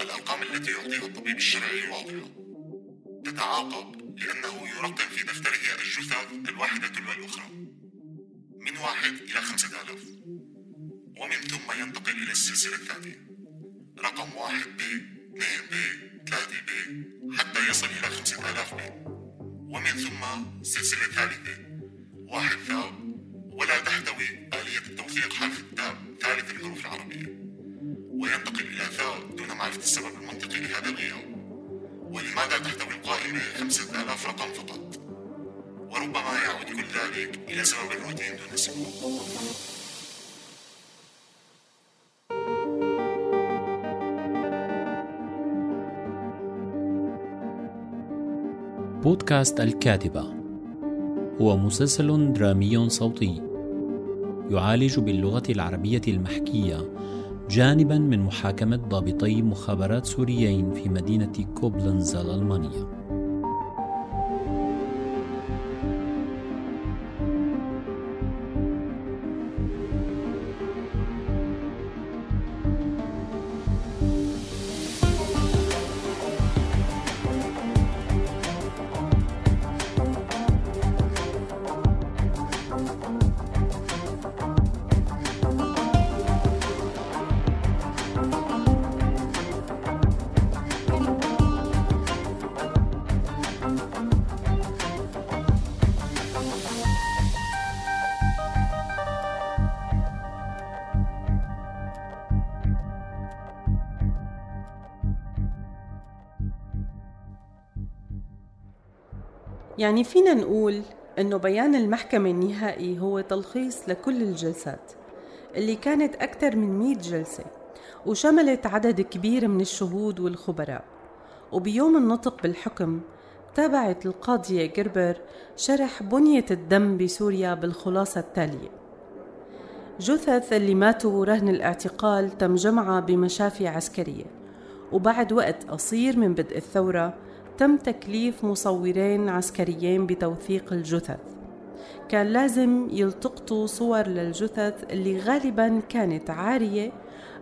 الأرقام التي يعطيها الطبيب الشرعي واضحة. تتعاقب لأنه يرقم في دفتره الجثث الواحدة تلو الأخرى من واحد إلى خمسة آلاف. ومن ثم ينتقل إلى السلسلة الثانية. رقم واحد ب اثنين ب ثلاثة ب حتى يصل إلى خمسة آلاف ب ومن ثم سلسلة ثالثة. واحد ثاء ولا تحتوي آلية التوثيق حرف التاء ثالث الحروف العربية. وينتقل إلى ثاء دون معرفة السبب المنطقي لهذا الغياب. ولماذا تحتوي القائمة خمسة آلاف رقم فقط؟ وربما يعود كل ذلك إلى سبب الروتين دون سبب بودكاست الكاتبة. هو مسلسل درامي صوتي. يعالج باللغة العربية المحكية جانبا من محاكمة ضابطي مخابرات سوريين في مدينة كوبلنز الألمانية يعني فينا نقول إنه بيان المحكمة النهائي هو تلخيص لكل الجلسات اللي كانت أكثر من 100 جلسة وشملت عدد كبير من الشهود والخبراء. وبيوم النطق بالحكم تابعت القاضية جربر شرح بنية الدم بسوريا بالخلاصة التالية. جثث اللي ماتوا رهن الاعتقال تم جمعها بمشافي عسكرية وبعد وقت قصير من بدء الثورة تم تكليف مصورين عسكريين بتوثيق الجثث. كان لازم يلتقطوا صور للجثث اللي غالبا كانت عارية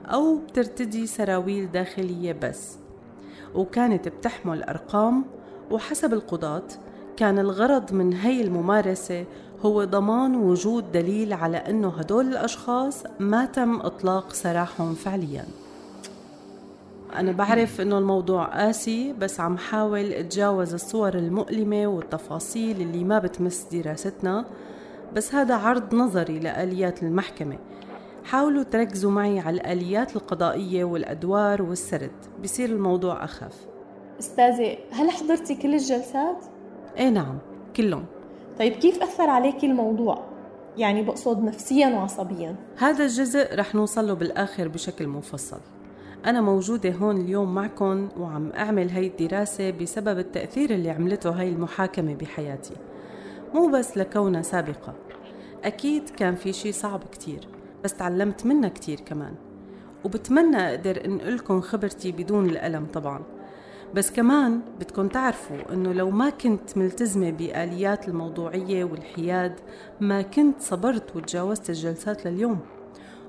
أو بترتدي سراويل داخلية بس وكانت بتحمل أرقام وحسب القضاة كان الغرض من هي الممارسة هو ضمان وجود دليل على أنه هدول الأشخاص ما تم إطلاق سراحهم فعلياً. أنا بعرف إنه الموضوع قاسي بس عم حاول أتجاوز الصور المؤلمة والتفاصيل اللي ما بتمس دراستنا بس هذا عرض نظري لآليات المحكمة. حاولوا تركزوا معي على الآليات القضائية والأدوار والسرد بصير الموضوع أخف. أستاذة هل حضرتي كل الجلسات؟ إيه نعم كلهم. طيب كيف أثر عليكي الموضوع؟ يعني بقصد نفسيا وعصبيا. هذا الجزء رح نوصل له بالآخر بشكل مفصل أنا موجودة هون اليوم معكم وعم أعمل هاي الدراسة بسبب التأثير اللي عملته هاي المحاكمة بحياتي. مو بس لكونها سابقة. أكيد كان في شي صعب كتير بس تعلمت منها كتير كمان. وبتمنى أقدر أنقلكم خبرتي بدون الألم طبعا. بس كمان بدكم تعرفوا أنه لو ما كنت ملتزمة بآليات الموضوعية والحياد ما كنت صبرت وتجاوزت الجلسات لليوم.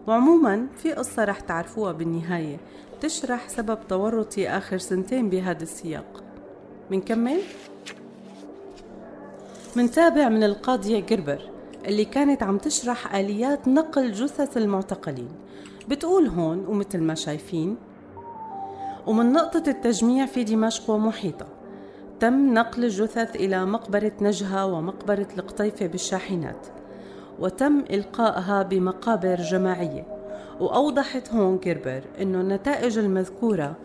وعموما في قصة رح تعرفوها بالنهاية تشرح سبب تورطي آخر سنتين بهذا السياق. منكمل؟ منتابع من القاضية جربر اللي كانت عم تشرح آليات نقل جثث المعتقلين. بتقول هون ومثل ما شايفين ومن نقطة التجميع في دمشق ومحيطة تم نقل الجثث إلى مقبرة نجهة ومقبرة القطيفة بالشاحنات. وتم إلقائها بمقابر جماعية. وأوضحت هون كيربر أنه النتائج المذكورة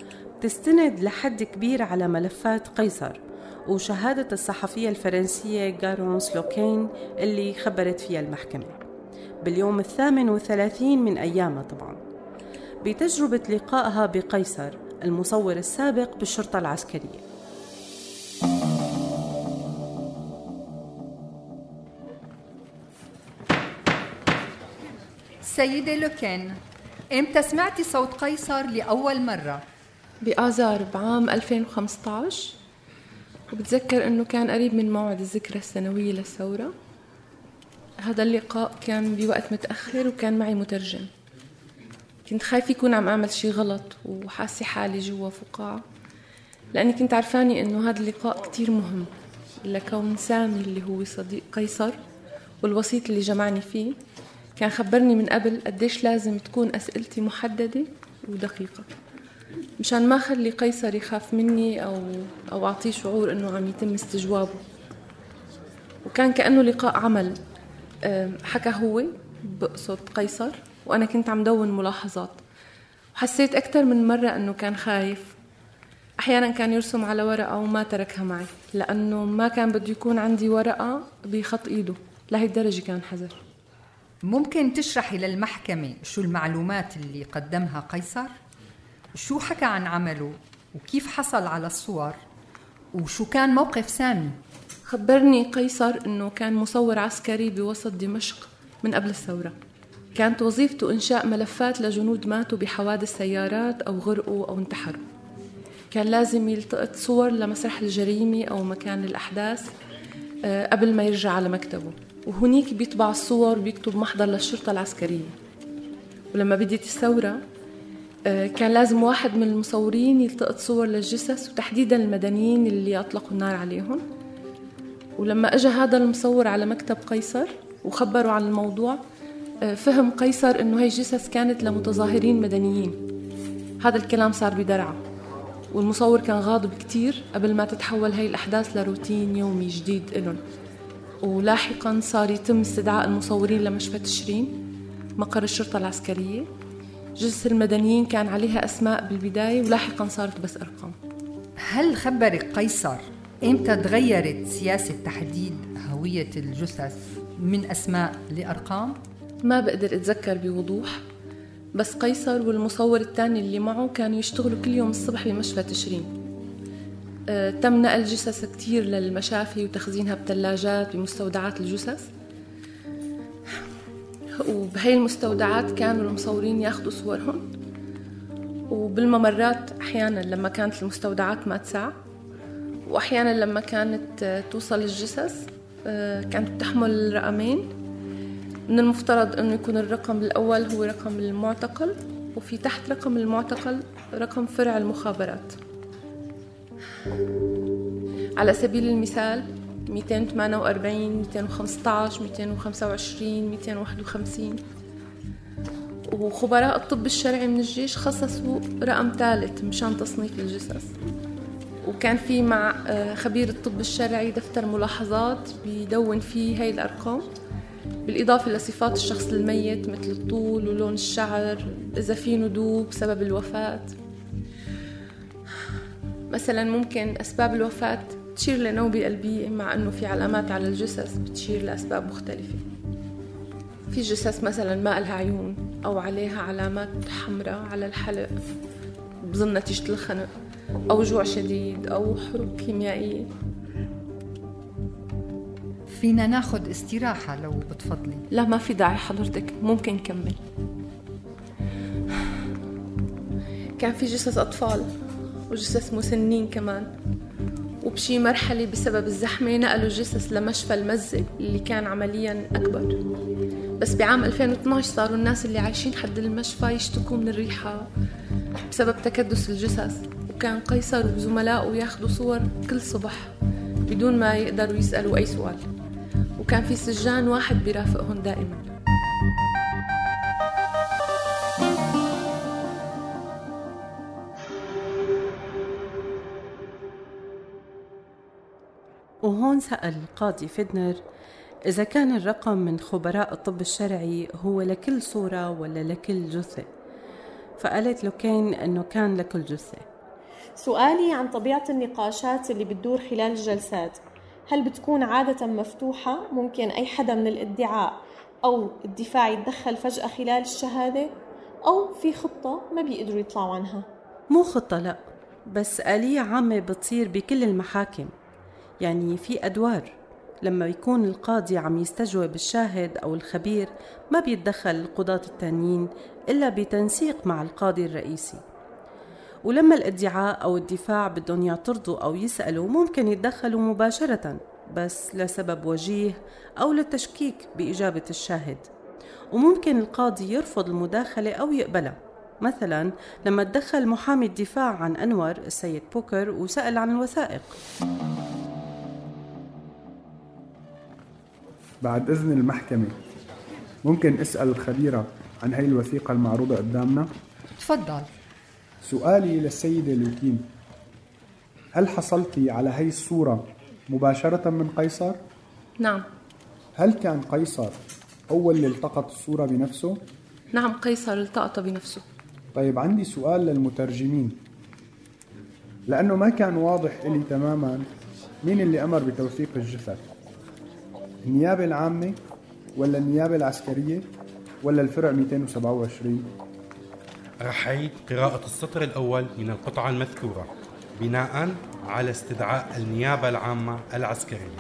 تستند لحد كبير على ملفات قيصر وشهادة الصحفية الفرنسية جارونس لوكين اللي خبرت فيها المحكمة. باليوم الثامن وثلاثين من أيامها طبعا. بتجربة لقائها بقيصر المصور السابق بالشرطة العسكرية. سيدة لوكين. إمتى سمعتي صوت قيصر لأول مرة؟ بآذار بعام 2015 وبتذكر إنه كان قريب من موعد الذكرى السنوية للثورة. هذا اللقاء كان بوقت متأخر وكان معي مترجم. كنت خايفة يكون عم أعمل شي غلط وحاسة حالي جوا فقاعة. لأني كنت عرفاني إنه هذا اللقاء كتير مهم لكون سامي اللي هو صديق قيصر والوسيط اللي جمعني فيه. كان خبرني من قبل قديش لازم تكون أسئلتي محددة ودقيقة. مشان ما خلي قيصر يخاف مني أو أو أعطيه شعور إنه عم يتم استجوابه. وكان كأنه لقاء عمل. حكى هو بقصد قيصر وأنا كنت عم دون ملاحظات. وحسيت أكثر من مرة إنه كان خايف. أحيانا كان يرسم على ورقة وما تركها معي لأنه ما كان بده يكون عندي ورقة بخط إيده. لهي الدرجة كان حذر. ممكن تشرحي للمحكمة شو المعلومات اللي قدمها قيصر؟ شو حكى عن عمله؟ وكيف حصل على الصور؟ وشو كان موقف سامي؟ خبرني قيصر إنه كان مصور عسكري بوسط دمشق من قبل الثورة. كانت وظيفته إنشاء ملفات لجنود ماتوا بحوادث سيارات أو غرقوا أو انتحروا. كان لازم يلتقط صور لمسرح الجريمة أو مكان الأحداث آه، قبل ما يرجع على مكتبه. وهنيك بيطبع الصور بيكتب محضر للشرطة العسكرية. ولما بديت الثورة آه، كان لازم واحد من المصورين يلتقط صور للجثث وتحديدا المدنيين اللي أطلقوا النار عليهم. ولما اجى هذا المصور على مكتب قيصر وخبروا عن الموضوع آه، فهم قيصر إنه هي جثث كانت لمتظاهرين مدنيين. هذا الكلام صار بدرعة. والمصور كان غاضب كتير قبل ما تتحول هي الأحداث لروتين يومي جديد إلهم ولاحقا صار يتم استدعاء المصورين لمشفى تشرين مقر الشرطة العسكرية. جثث المدنيين كان عليها أسماء بالبداية ولاحقا صارت بس أرقام. هل خبرك قيصر إمتى تغيرت سياسة تحديد هوية الجثث من أسماء لأرقام؟ ما بقدر أتذكر بوضوح بس قيصر والمصور الثاني اللي معه كانوا يشتغلوا كل يوم الصبح بمشفى تشرين. تم نقل جثث كتير للمشافي وتخزينها بثلاجات بمستودعات الجثث. وبهي المستودعات كانوا المصورين ياخذوا صورهم. وبالممرات أحيانا لما كانت المستودعات ما تسع وأحيانا لما كانت توصل الجثث أه، كانت بتحمل رقمين. من المفترض أنه يكون الرقم الأول هو رقم المعتقل وفي تحت رقم المعتقل رقم فرع المخابرات. على سبيل المثال 248 215 225 251 وخبراء الطب الشرعي من الجيش خصصوا رقم ثالث مشان تصنيف الجثث. وكان في مع آه، خبير الطب الشرعي دفتر ملاحظات بيدون فيه هاي الأرقام بالإضافة لصفات الشخص الميت مثل الطول ولون الشعر إذا في ندوب سبب الوفاة. مثلا ممكن أسباب الوفاة تشير لنوبة قلبية مع أنه في علامات على الجثث بتشير لأسباب مختلفة. في جثث مثلا ما لها عيون أو عليها علامات حمراء على الحلق بظن نتيجة الخنق أو جوع شديد أو حروب كيميائية. فينا ناخد استراحة لو بتفضلي. لا ما في داعي حضرتك ممكن نكمل كان في جثث أطفال. وجثث مسنين كمان. وبشي مرحلة بسبب الزحمة نقلوا الجثث لمشفى المزة اللي كان عمليا أكبر. بس بعام 2012 صاروا الناس اللي عايشين حد المشفى يشتكوا من الريحة بسبب تكدس الجثث. وكان قيصر وزملائه ياخدوا صور كل صبح بدون ما يقدروا يسألوا أي سؤال. وكان في سجان واحد بيرافقهم دائما. وهون سأل القاضي فدنر إذا كان الرقم من خبراء الطب الشرعي هو لكل صورة ولا لكل جثة؟ فقالت له كين أنه كان لكل جثة. سؤالي عن طبيعة النقاشات اللي بتدور خلال الجلسات. هل بتكون عادة مفتوحة؟ ممكن أي حدا من الادعاء أو الدفاع يتدخل فجأة خلال الشهادة؟ أو في خطة ما بيقدروا يطلعوا عنها؟ مو خطة لا بس آلية عامة بتصير بكل المحاكم. يعني في أدوار. لما يكون القاضي عم يستجوب الشاهد أو الخبير ما بيتدخل القضاة التانيين إلا بتنسيق مع القاضي الرئيسي. ولما الادعاء أو الدفاع بدهم يعترضوا أو يسألوا ممكن يتدخلوا مباشرة بس لسبب وجيه أو للتشكيك بإجابة الشاهد. وممكن القاضي يرفض المداخلة أو يقبلها. مثلا لما تدخل محامي الدفاع عن أنور السيد بوكر وسأل عن الوثائق. بعد إذن المحكمة. ممكن أسأل الخبيرة عن هاي الوثيقة المعروضة قدامنا؟ تفضل. سؤالي للسيدة لوكين هل حصلتي على هاي الصورة مباشرة من قيصر؟ نعم. هل كان قيصر أول اللي التقط الصورة بنفسه؟ نعم قيصر التقط بنفسه. طيب عندي سؤال للمترجمين. لأنه ما كان واضح إلي تماما مين اللي أمر بتوثيق الجثث. النيابة العامة ولا النيابة العسكرية ولا الفرع 227 رح أعيد قراءة السطر الأول من القطعة المذكورة بناء على استدعاء النيابة العامة العسكرية.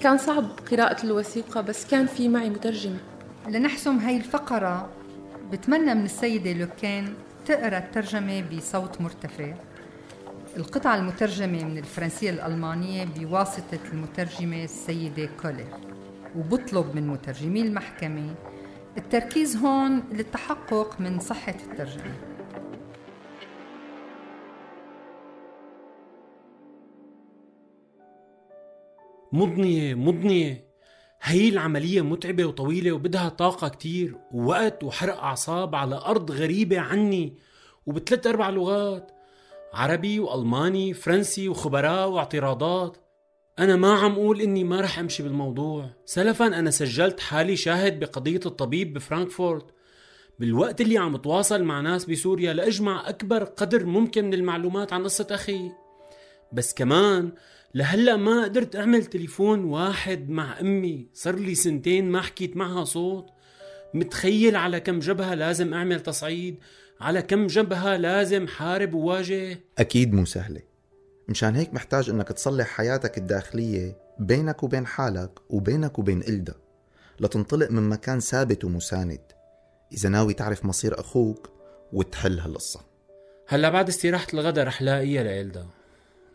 كان صعب قراءة الوثيقة بس كان في معي مترجمة لنحسم هاي الفقرة بتمنى من السيدة لوكين تقرأ الترجمة بصوت مرتفع. القطعة المترجمة من الفرنسية الألمانية بواسطة المترجمة السيدة كولر وبطلب من مترجمي المحكمة التركيز هون للتحقق من صحة الترجمة. مضنية مضنية. هي العملية متعبة وطويلة وبدها طاقة كتير ووقت وحرق أعصاب على أرض غريبة عني وبثلاث أربع لغات. عربي وألماني فرنسي وخبراء واعتراضات. أنا ما عم أقول إني ما رح أمشي بالموضوع. سلفا أنا سجلت حالي شاهد بقضية الطبيب بفرانكفورت. بالوقت اللي عم تواصل مع ناس بسوريا لأجمع أكبر قدر ممكن من المعلومات عن قصة أخي. بس كمان لهلأ ما قدرت أعمل تليفون واحد مع أمي. صار لي سنتين ما حكيت معها صوت. متخيل على كم جبهة لازم أعمل تصعيد. على كم جبهة لازم حارب وواجه أكيد مو سهلة. مشان هيك محتاج إنك تصلح حياتك الداخلية بينك وبين حالك وبينك وبين إلدا. لتنطلق من مكان ثابت ومساند. إذا ناوي تعرف مصير أخوك وتحل هالقصة. هلا بعد استراحة الغداء رح لاقيها لإلدا.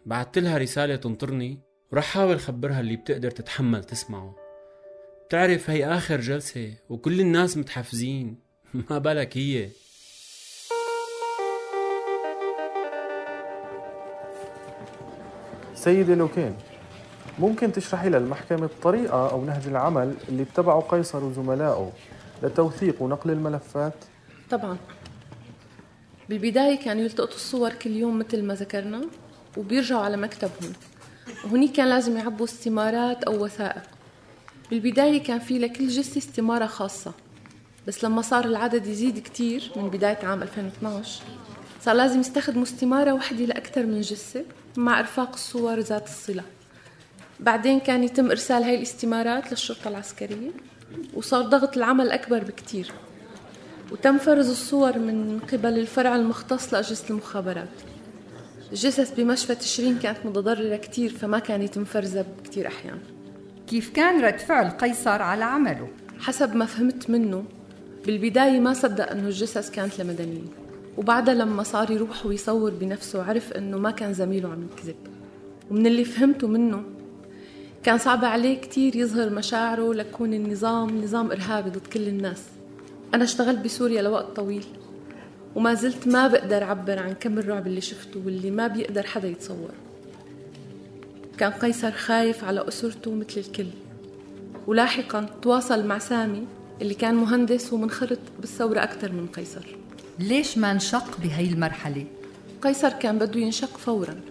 بعت لها رسالة تنطرني. ورح حاول خبرها اللي بتقدر تتحمل تسمعه. بتعرف هي آخر جلسة وكل الناس متحفزين. ما بالك هي. سيدة لوكين ممكن تشرحي للمحكمة الطريقة أو نهج العمل اللي اتبعه قيصر وزملائه لتوثيق ونقل الملفات؟ طبعا. بالبداية كانوا يلتقطوا الصور كل يوم مثل ما ذكرنا وبيرجعوا على مكتبهم. وهنيك كان لازم يعبوا استمارات أو وثائق. بالبداية كان في لكل جثة استمارة خاصة. بس لما صار العدد يزيد كتير من بداية عام 2012 صار لازم يستخدموا استمارة وحدة لأكثر من جثة مع إرفاق الصور ذات الصلة. بعدين كان يتم إرسال هاي الاستمارات للشرطة العسكرية وصار ضغط العمل أكبر بكتير. وتم فرز الصور من قبل الفرع المختص لأجهزة المخابرات. الجثث بمشفى تشرين كانت متضررة كتير فما كان يتم فرزها بكتير أحيان. كيف كان رد فعل قيصر على عمله؟ حسب ما فهمت منه بالبداية ما صدق أنه الجثث كانت لمدنيين. وبعدها لما صار يروح ويصور بنفسه عرف أنه ما كان زميله عم يكذب. ومن اللي فهمته منه كان صعب عليه كتير يظهر مشاعره لكون النظام نظام إرهابي ضد كل الناس. أنا اشتغلت بسوريا لوقت طويل وما زلت ما بقدر أعبر عن كم الرعب اللي شفته واللي ما بيقدر حدا يتصور. كان قيصر خايف على أسرته مثل الكل. ولاحقا تواصل مع سامي اللي كان مهندس ومنخرط بالثورة أكثر من قيصر. ليش ما انشق بهي المرحلة؟ قيصر كان بده ينشق فورا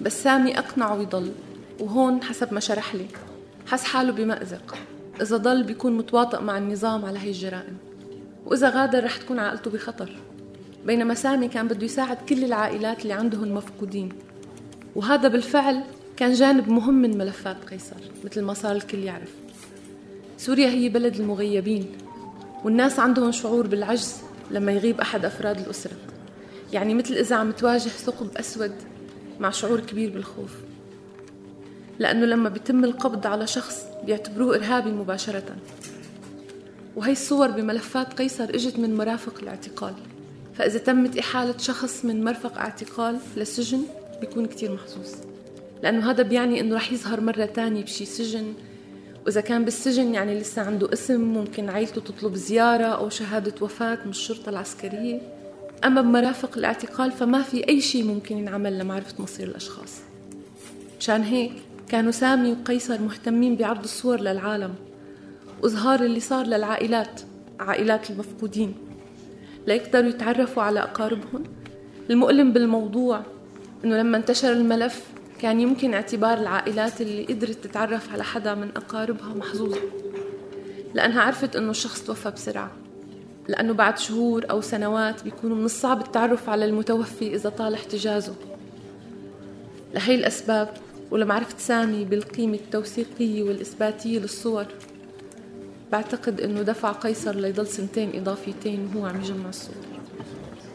بس سامي أقنعه يضل وهون حسب ما شرح لي. حس حاله بمأزق إذا ضل بيكون متواطئ مع النظام على هي الجرائم. وإذا غادر رح تكون عائلته بخطر. بينما سامي كان بده يساعد كل العائلات اللي عندهم مفقودين. وهذا بالفعل كان جانب مهم من ملفات قيصر مثل ما صار الكل يعرف. سوريا هي بلد المغيبين والناس عندهم شعور بالعجز. لما يغيب أحد أفراد الأسرة. يعني مثل إذا عم تواجه ثقب أسود مع شعور كبير بالخوف. لأنه لما بيتم القبض على شخص بيعتبروه إرهابي مباشرة. وهي الصور بملفات قيصر إجت من مرافق الاعتقال. فإذا تمت إحالة شخص من مرفق اعتقال لسجن بيكون كتير محظوظ. لأنه هذا بيعني إنه رح يظهر مرة تانية بشي سجن وإذا كان بالسجن يعني لسه عنده اسم ممكن عيلته تطلب زيارة أو شهادة وفاة من الشرطة العسكرية. أما بمرافق الاعتقال فما في أي شيء ممكن ينعمل لمعرفة مصير الأشخاص. مشان هيك كانوا سامي وقيصر مهتمين بعرض الصور للعالم وإظهار اللي صار للعائلات عائلات المفقودين. ليقدروا يتعرفوا على أقاربهم. المؤلم بالموضوع إنه لما انتشر الملف كان يمكن اعتبار العائلات اللي قدرت تتعرف على حدا من أقاربها محظوظة لأنها عرفت إنه الشخص توفى بسرعة لأنه بعد شهور أو سنوات بيكونوا من الصعب التعرف على المتوفي إذا طال احتجازه لهي الأسباب ولمعرفة سامي بالقيمة التوثيقية والإثباتية للصور بعتقد إنه دفع قيصر ليضل سنتين إضافيتين وهو عم يجمع الصور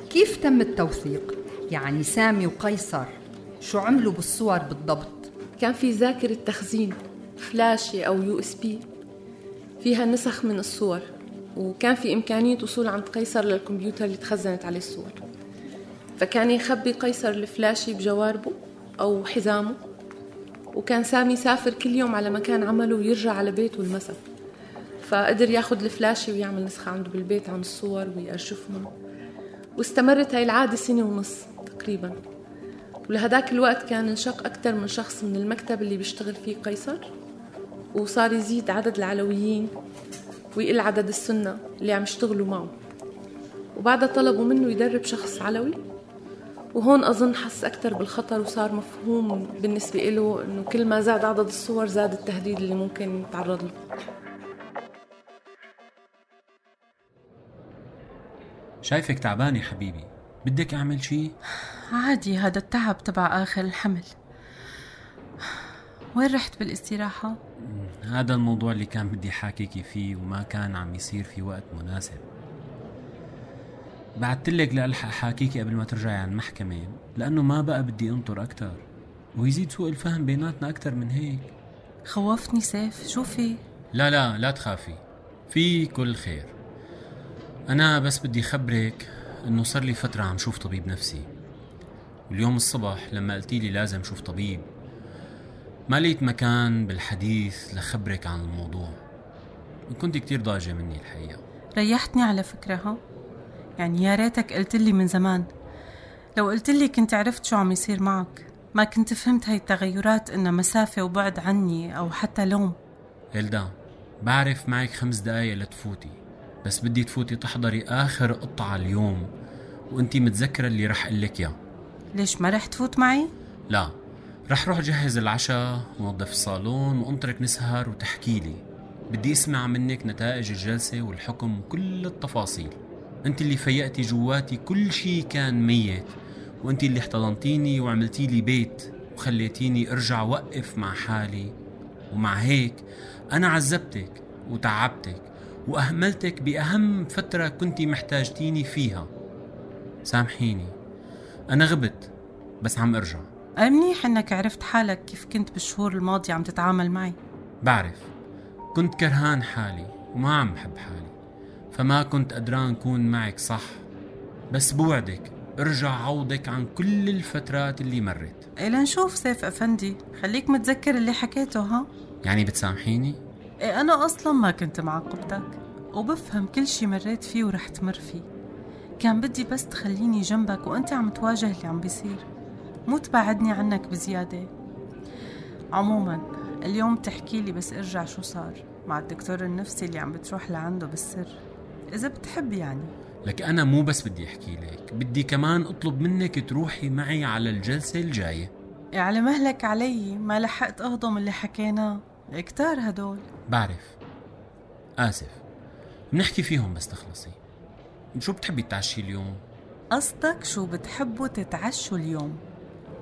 كيف تم التوثيق؟ يعني سامي وقيصر شو عملوا بالصور بالضبط؟ كان في ذاكرة تخزين فلاشة أو US B. فيها نسخ من الصور وكان في إمكانية وصول عند قيصر للكمبيوتر اللي تخزنت عليه الصور. فكان يخبي قيصر الفلاشي بجواربه أو حزامه وكان سامي يسافر كل يوم على مكان عمله ويرجع على بيته المساء. فقدر ياخد الفلاشي ويعمل نسخة عنده بالبيت عن الصور ويأرشفهم. واستمرت هاي العادة سنة ونص تقريبا. ولهداك الوقت كان انشق أكثر من شخص من المكتب اللي بيشتغل فيه قيصر وصار يزيد عدد العلويين ويقل عدد السنة اللي عم يشتغلوا معه. وبعدها طلبوا منه يدرب شخص علوي وهون أظن حس أكثر بالخطر وصار مفهوم بالنسبة له إنه كل ما زاد عدد الصور زاد التهديد اللي ممكن يتعرض له. شايفك تعبانة حبيبي. بدك أعمل شي؟ عادي هذا التعب تبع آخر الحمل وين رحت بالاستراحة؟ هذا الموضوع اللي كان بدي حاكيكي فيه وما كان عم يصير في وقت مناسب بعتلك لألحق حاكيكي قبل ما ترجعي عن المحكمة لأنه ما بقى بدي أنطر أكتر ويزيد سوء الفهم بيناتنا أكتر من هيك خوفني سيف شو في؟ لا لا لا تخافي في كل خير أنا بس بدي خبرك إنه صار لي فترة عم شوف طبيب نفسي. واليوم الصبح لما قلتي لي لازم شوف طبيب ما لقيت مكان بالحديث لخبرك عن الموضوع. كنت كتير ضاجة مني الحقيقة. ريحتني على فكرة ها يعني يا ريتك قلت لي من زمان. لو قلت لي كنت عرفت شو عم يصير معك ما كنت فهمت هاي التغيرات إنها مسافة وبعد عني أو حتى لوم. إلدا بعرف معك خمس دقايق لتفوتي. بس بدي تفوتي تحضري آخر قطعة اليوم وأنتي متذكرة اللي رح قلك ياه ليش ما رح تفوت معي؟ لا رح روح جهز العشاء ونظف الصالون وأنطرك نسهر وتحكي لي. بدي أسمع منك نتائج الجلسة والحكم وكل التفاصيل. أنت اللي فيقتي جواتي كل شي كان ميت وأنت اللي احتضنتيني وعملتي لي بيت وخليتيني أرجع وقف مع حالي. ومع هيك أنا عذبتك وتعبتك. وأهملتك بأهم فترة كنت محتاجتيني فيها. سامحيني. أنا غبت بس عم أرجع. منيح إنك عرفت حالك كيف كنت بالشهور الماضية عم تتعامل معي. بعرف. كنت كرهان حالي وما عم بحب حالي. فما كنت قدران كون معك صح. بس بوعدك ارجع عوضك عن كل الفترات اللي مرت. إيه لنشوف سيف أفندي. خليك متذكر اللي حكيته ها؟ يعني بتسامحيني؟ إيه أنا أصلا ما كنت معاقبتك وبفهم كل شي مريت فيه ورح تمر فيه. كان بدي بس تخليني جنبك وأنت عم تواجه اللي عم بيصير. مو تبعدني عنك بزيادة. عموما اليوم تحكي لي بس ارجع شو صار مع الدكتور النفسي اللي عم بتروح لعنده بالسر. إذا بتحب يعني. لك أنا مو بس بدي أحكي لك بدي كمان أطلب منك تروحي معي على الجلسة الجاية. إيه على مهلك علي ما لحقت أهضم اللي حكيناه. كتار هدول. بعرف. آسف. بنحكي فيهم بس تخلصي. شو بتحبي تعشي اليوم؟ قصدك شو بتحبوا تتعشوا اليوم؟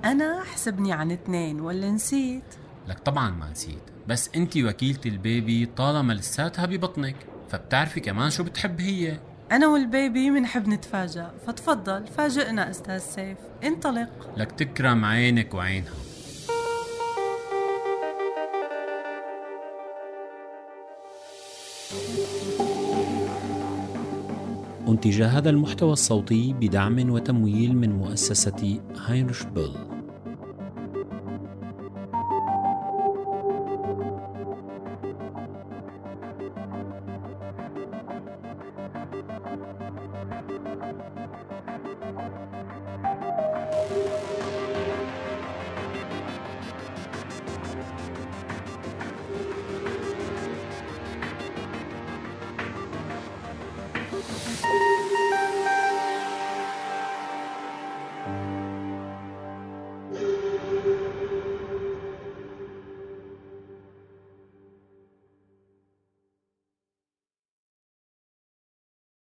أنا حسبني عن اثنين ولا نسيت؟ لك طبعا ما نسيت. بس انت وكيلة البيبي طالما لساتها ببطنك فبتعرفي كمان شو بتحب هي. أنا والبيبي منحب نتفاجأ. فتفضل فاجئنا أستاذ سيف. انطلق. لك تكرم عينك وعينها. أنتج هذا المحتوى الصوتي بدعم وتمويل من مؤسسة هاينرش بول